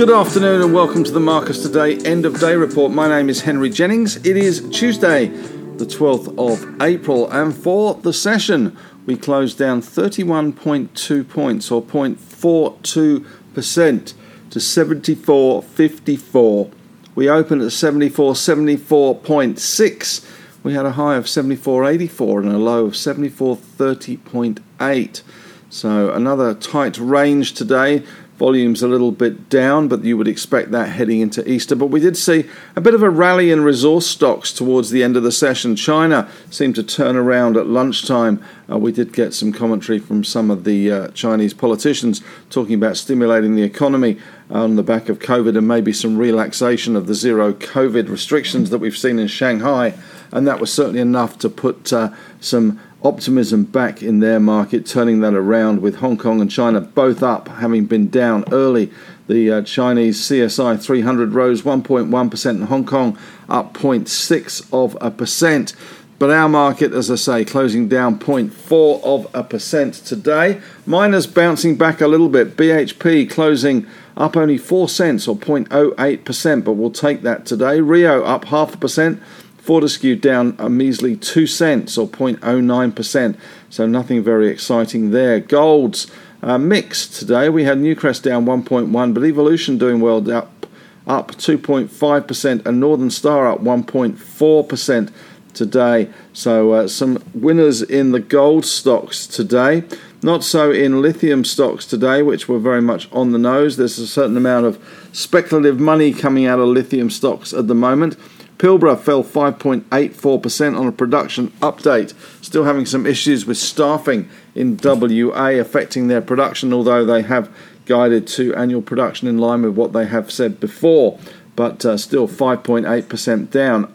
Good afternoon and welcome to the Marcus Today End of Day Report. My name is Henry Jennings. It is Tuesday, the 12th of April, and for the session, we closed down 31.2 points or 0.42% to 74.54. We opened at 74, 74.6. We had a high of 74.84 and a low of 74.30.8. So another tight range today. Volume's a little bit down, but you would expect that heading into Easter. But we did see a bit of a rally in resource stocks towards the end of the session. China seemed to turn around at lunchtime. Uh, we did get some commentary from some of the uh, Chinese politicians talking about stimulating the economy on the back of COVID and maybe some relaxation of the zero COVID restrictions that we've seen in Shanghai. And that was certainly enough to put uh, some optimism back in their market, turning that around with Hong Kong and China both up, having been down early. The uh, Chinese CSI 300 rose 1.1%, and Hong Kong up 0.6 of a percent. But our market, as I say, closing down 0.4 of a percent today. Miners bouncing back a little bit. BHP closing up only 4 cents or 0.08%, but we'll take that today. Rio up half a percent. Fortescue down a measly 2 cents or 0.09%, so nothing very exciting there. Golds uh, mixed today. We had Newcrest down 1.1, but Evolution doing well, up, up 2.5%, and Northern Star up 1.4% today. So uh, some winners in the gold stocks today. Not so in lithium stocks today, which were very much on the nose. There's a certain amount of speculative money coming out of lithium stocks at the moment. Pilbara fell 5.84% on a production update, still having some issues with staffing in WA affecting their production, although they have guided to annual production in line with what they have said before, but uh, still 5.8% down.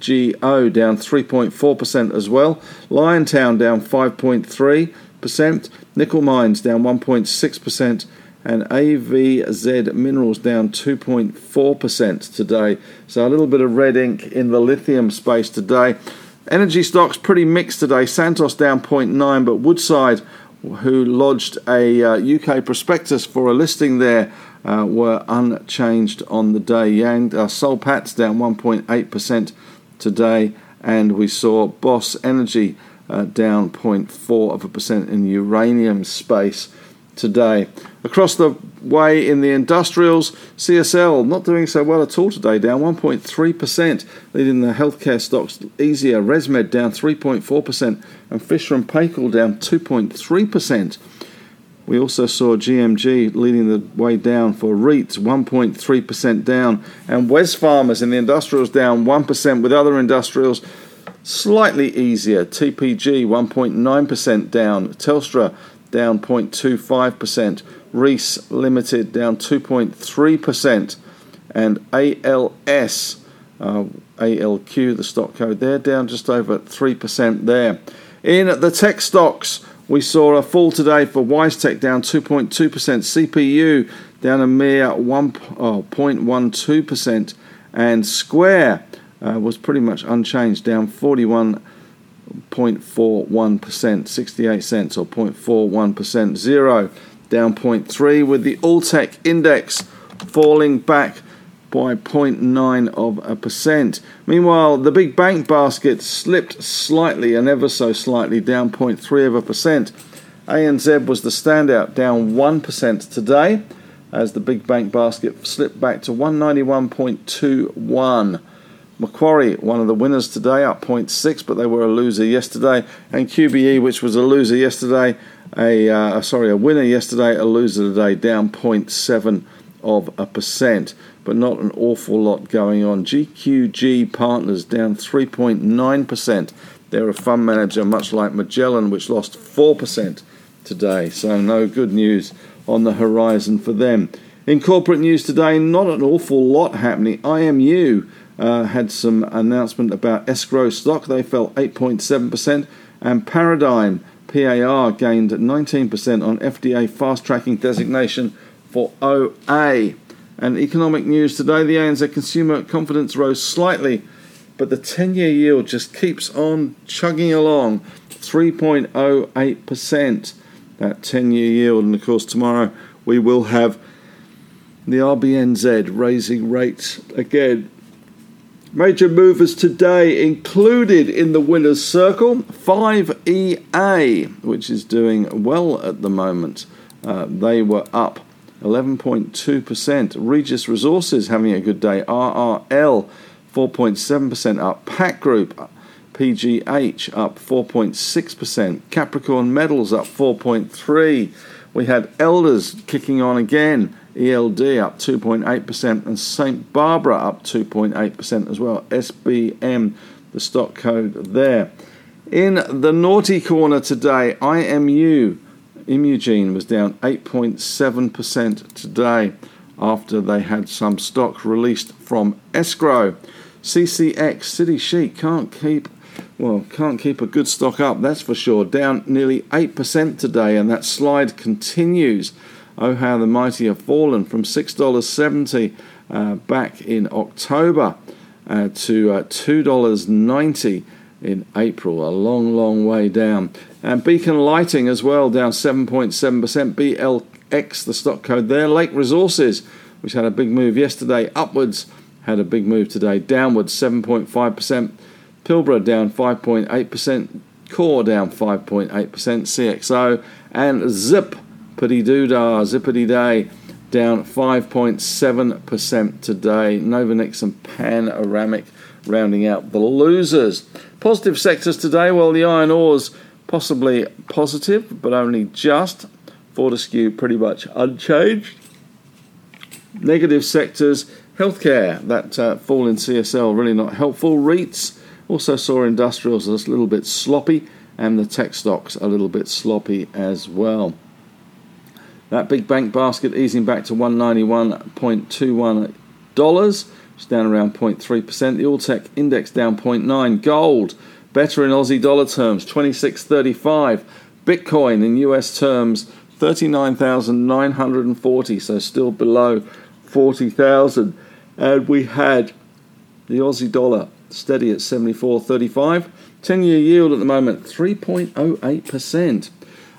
IGO down 3.4% as well. Liontown down 5.3%. Nickel Mines down 1.6% and AVZ Minerals down 2.4% today. So a little bit of red ink in the lithium space today. Energy stocks pretty mixed today. Santos down 0.9, but Woodside, who lodged a uh, UK prospectus for a listing there, uh, were unchanged on the day. Yang uh, Soul Patts down 1.8% today, and we saw Boss Energy uh, down 0.4 of a percent in uranium space today. Across the way in the industrials, CSL not doing so well at all today, down 1.3%, leading the healthcare stocks easier. ResMed down 3.4%, and Fisher and Paykel down 2.3%. We also saw GMG leading the way down for REITs, 1.3% down, and Wesfarmers in the industrials down 1%, with other industrials slightly easier. TPG 1.9% down, Telstra down 0.25%, Reece Limited down 2.3%, and ALS, uh, ALQ, the stock code there, down just over 3% there. In the tech stocks, we saw a fall today for WiseTech down 2.2%, CPU down a mere 1.12%, and Square uh, was pretty much unchanged, down 41 0.41%, 68 cents or 0.41%. Xero down 0.3 with the Alltech index falling back by 0.9 of a percent. Meanwhile, the big bank basket slipped slightly and ever so slightly down 0.3 of a percent. ANZ was the standout down 1% today as the big bank basket slipped back to 191.21. Macquarie, one of the winners today, up 0.6, but they were a loser yesterday. And QBE, which was a loser yesterday, a uh, sorry, a winner yesterday, a loser today, down 0.7 of a percent, but not an awful lot going on. GQG Partners down 3.9%. They're a fund manager, much like Magellan, which lost 4% today. So no good news on the horizon for them. In corporate news today, not an awful lot happening. IMU uh, had some announcement about escrow stock. They fell 8.7%, and Paradigm PAR gained 19% on FDA fast tracking designation for OA. And economic news today: the ANZ consumer confidence rose slightly but the 10 year yield just keeps on chugging along 3.08%. That 10 year yield, and of course, tomorrow we will have the RBNZ raising rates again. Major movers today included in the winner's circle 5EA, which is doing well at the moment. Uh, they were up 11.2%. Regis Resources having a good day. RRL 4.7% up. Pact Group PGH up 4.6%. Capricorn Metals up 4.3. We had Elders kicking on again ELD up 2.8%, and St. Barbara up 2.8% as well. SBM, the stock code there. In the naughty corner today, IMU, Imugene was down 8.7% today after they had some stock released from escrow. CCX, City Chic, can't keep well, can't keep a good stock up, that's for sure. Down nearly 8% today, and that slide continues. Oh, how the mighty have fallen from $6.70 uh, back in October uh, to uh, $2.90 in April. A long, long way down. And Beacon Lighting as well, down 7.7%. BLX, the stock code there. Lake Resources, which had a big move yesterday, upwards, had a big move today, downwards 7.5%. Pilbara down 5.8%. Core down 5.8%. CXO and Zip Zippity doodah, zippity day, down 5.7% today. Novonix and Panoramic rounding out the losers. Positive sectors today, well, the iron ores possibly positive, but only just. Fortescue pretty much unchanged. Negative sectors, healthcare, that uh, fall in CSL really not helpful. REITs also saw industrials a little bit sloppy, and the tech stocks a little bit sloppy as well. That big bank basket easing back to $191.21, which is down around 0.3%. The All Tech Index down 0.9. Gold better in Aussie dollar terms, 26.35. Bitcoin in US terms, 39,940, so still below 40,000. And we had the Aussie dollar steady at 74.35. 10 year yield at the moment, 3.08%.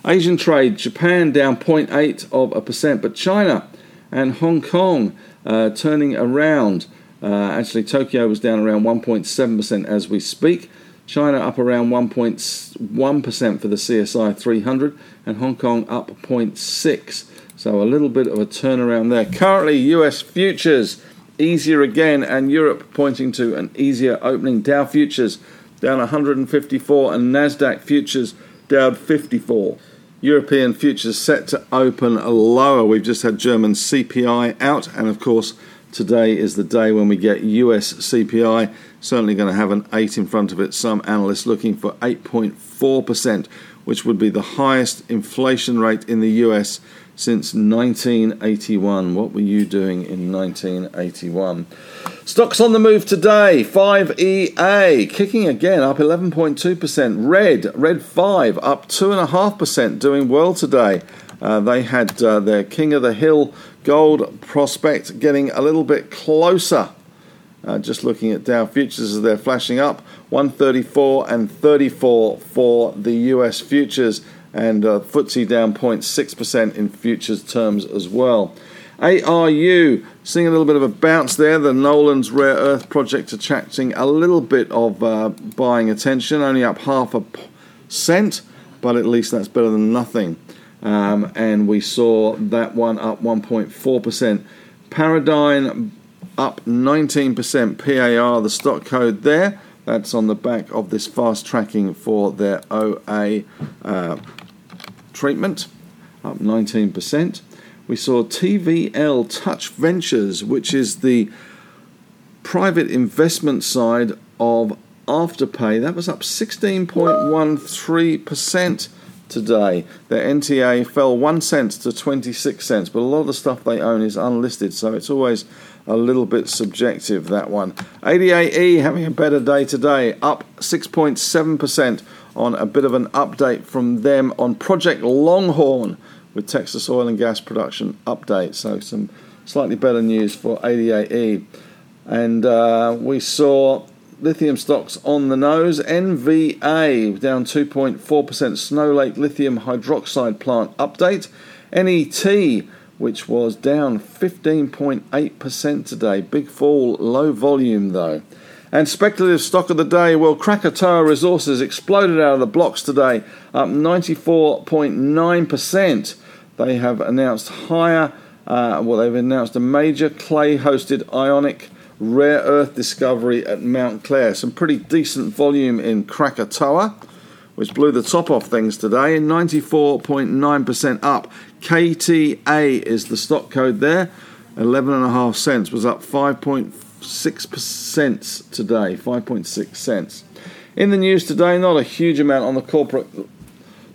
Asian trade, Japan down 0.8 of a percent, but China and Hong Kong uh, turning around. Uh, actually, Tokyo was down around 1.7% as we speak. China up around 1.1% for the CSI 300, and Hong Kong up 0.6. So a little bit of a turnaround there. Currently, US futures easier again, and Europe pointing to an easier opening. Dow futures down 154, and Nasdaq futures down 54. European futures set to open lower. We've just had German CPI out, and of course, today is the day when we get US CPI. Certainly going to have an 8 in front of it. Some analysts looking for 8.4%, which would be the highest inflation rate in the US since 1981. What were you doing in 1981? Stocks on the move today. 5EA kicking again up 11.2%. Red, Red 5 up 2.5%, doing well today. Uh, they had uh, their King of the Hill gold prospect getting a little bit closer. Uh, just looking at Dow futures as they're flashing up 134 and 34 for the US futures and uh, FTSE down 0.6% in futures terms as well. ARU seeing a little bit of a bounce there. The Nolans Rare Earth project attracting a little bit of uh, buying attention, only up half a cent, but at least that's better than nothing. Um, and we saw that one up 1.4%. Paradigm up 19%. PAR, the stock code there. That's on the back of this fast tracking for their OA uh, treatment, up 19%. We saw TVL Touch Ventures, which is the private investment side of Afterpay. That was up 16.13% today. Their NTA fell 1 cent to 26 cents, but a lot of the stuff they own is unlisted, so it's always a little bit subjective, that one. ADAE having a better day today, up 6.7% on a bit of an update from them on Project Longhorn with Texas oil and gas production update. So, some slightly better news for ADAE. And uh, we saw lithium stocks on the nose. NVA down 2.4%. Snow Lake lithium hydroxide plant update. NET, which was down 15.8% today. Big fall, low volume though. And speculative stock of the day, well, Krakatoa Resources exploded out of the blocks today, up 94.9%. They have announced higher, uh, well, they've announced a major clay hosted ionic rare earth discovery at Mount Clere. Some pretty decent volume in Krakatoa, which blew the top off things today, 94.9% up. KTA is the stock code there, 11.5 cents, was up 5.6% today, 5.6 cents. In the news today, not a huge amount on the corporate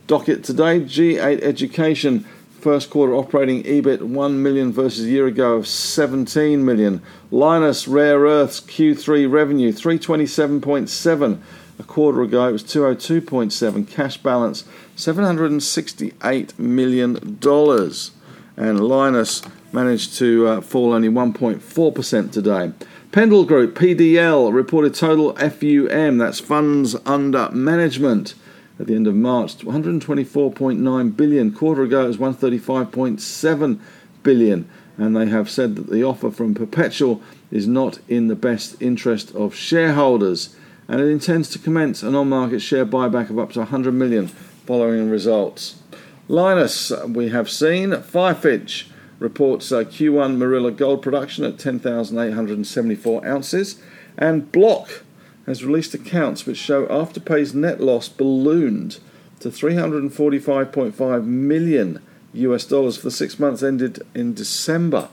docket today. G8 Education first quarter operating EBIT 1 million versus a year ago of 17 million. Lynas Rare Earths Q3 revenue 327.7. A quarter ago it was 202.7. Cash balance 768 million dollars. And Lynas managed to uh, fall only 1.4% today. Pendal Group, PDL, reported total FUM, that's funds under management, at the end of March, 124.9 billion. Quarter ago it was 135.7 billion. And they have said that the offer from Perpetual is not in the best interest of shareholders. And it intends to commence an on market share buyback of up to 100 million following results. Lynas, we have seen. Firefinch reports uh, Q1 Morila gold production at 10,874 ounces, and Block has released accounts which show Afterpay's net loss ballooned to 345.5 million US dollars for the six months ended in December.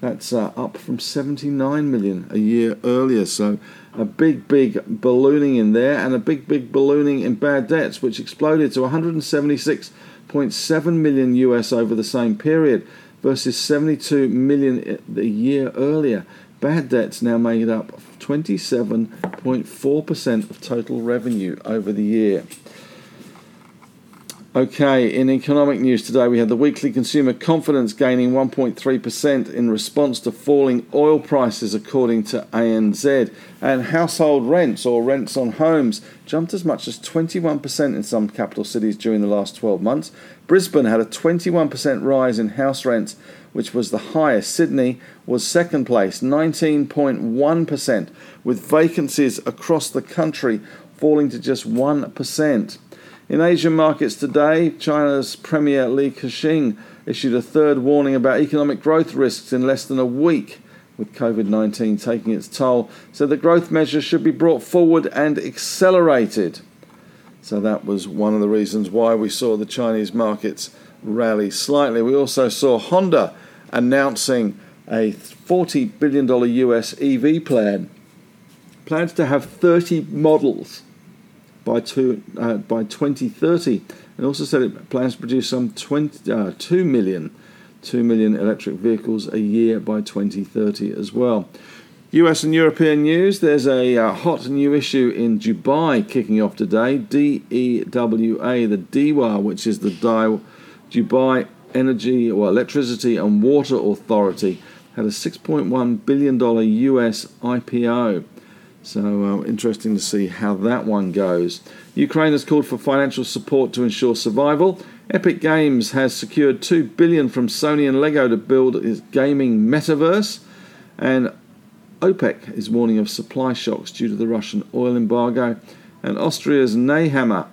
That's uh, up from 79 million a year earlier. So a big, big ballooning in there, and a big, big ballooning in bad debts, which exploded to 176.7 million US over the same period versus 72 million a year earlier. Bad debts now made up 27.4% of total revenue over the year. Okay, in economic news today, we had the weekly consumer confidence gaining 1.3% in response to falling oil prices, according to ANZ. And household rents, or rents on homes, jumped as much as 21% in some capital cities during the last 12 months. Brisbane had a 21% rise in house rents, which was the highest. Sydney was second place, 19.1%, with vacancies across the country falling to just 1%. In Asian markets today, China's Premier Li Keqiang issued a third warning about economic growth risks in less than a week, with COVID 19 taking its toll, so the growth measures should be brought forward and accelerated. So that was one of the reasons why we saw the Chinese markets rally slightly. We also saw Honda announcing a $40 billion US EV plan. Plans to have 30 models by two, uh, by 2030, and also said it plans to produce some 20, uh, 2 million 2 million electric vehicles a year by 2030 as well. US and European news there's a uh, hot new issue in Dubai kicking off today DEWA, the DEWA, which is the Dubai Energy or Electricity and Water Authority, had a $6.1 billion US IPO. So uh, interesting to see how that one goes. Ukraine has called for financial support to ensure survival. Epic Games has secured 2 billion from Sony and Lego to build its gaming metaverse. And OPEC is warning of supply shocks due to the Russian oil embargo. And Austria's Nehammer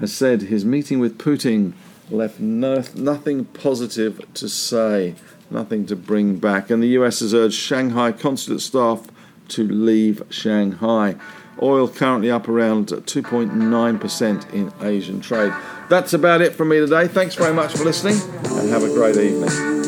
has said his meeting with Putin left no, nothing positive to say, nothing to bring back. And the US has urged Shanghai consulate staff to leave Shanghai. Oil currently up around 2.9% in Asian trade. That's about it from me today. Thanks very much for listening and have a great evening.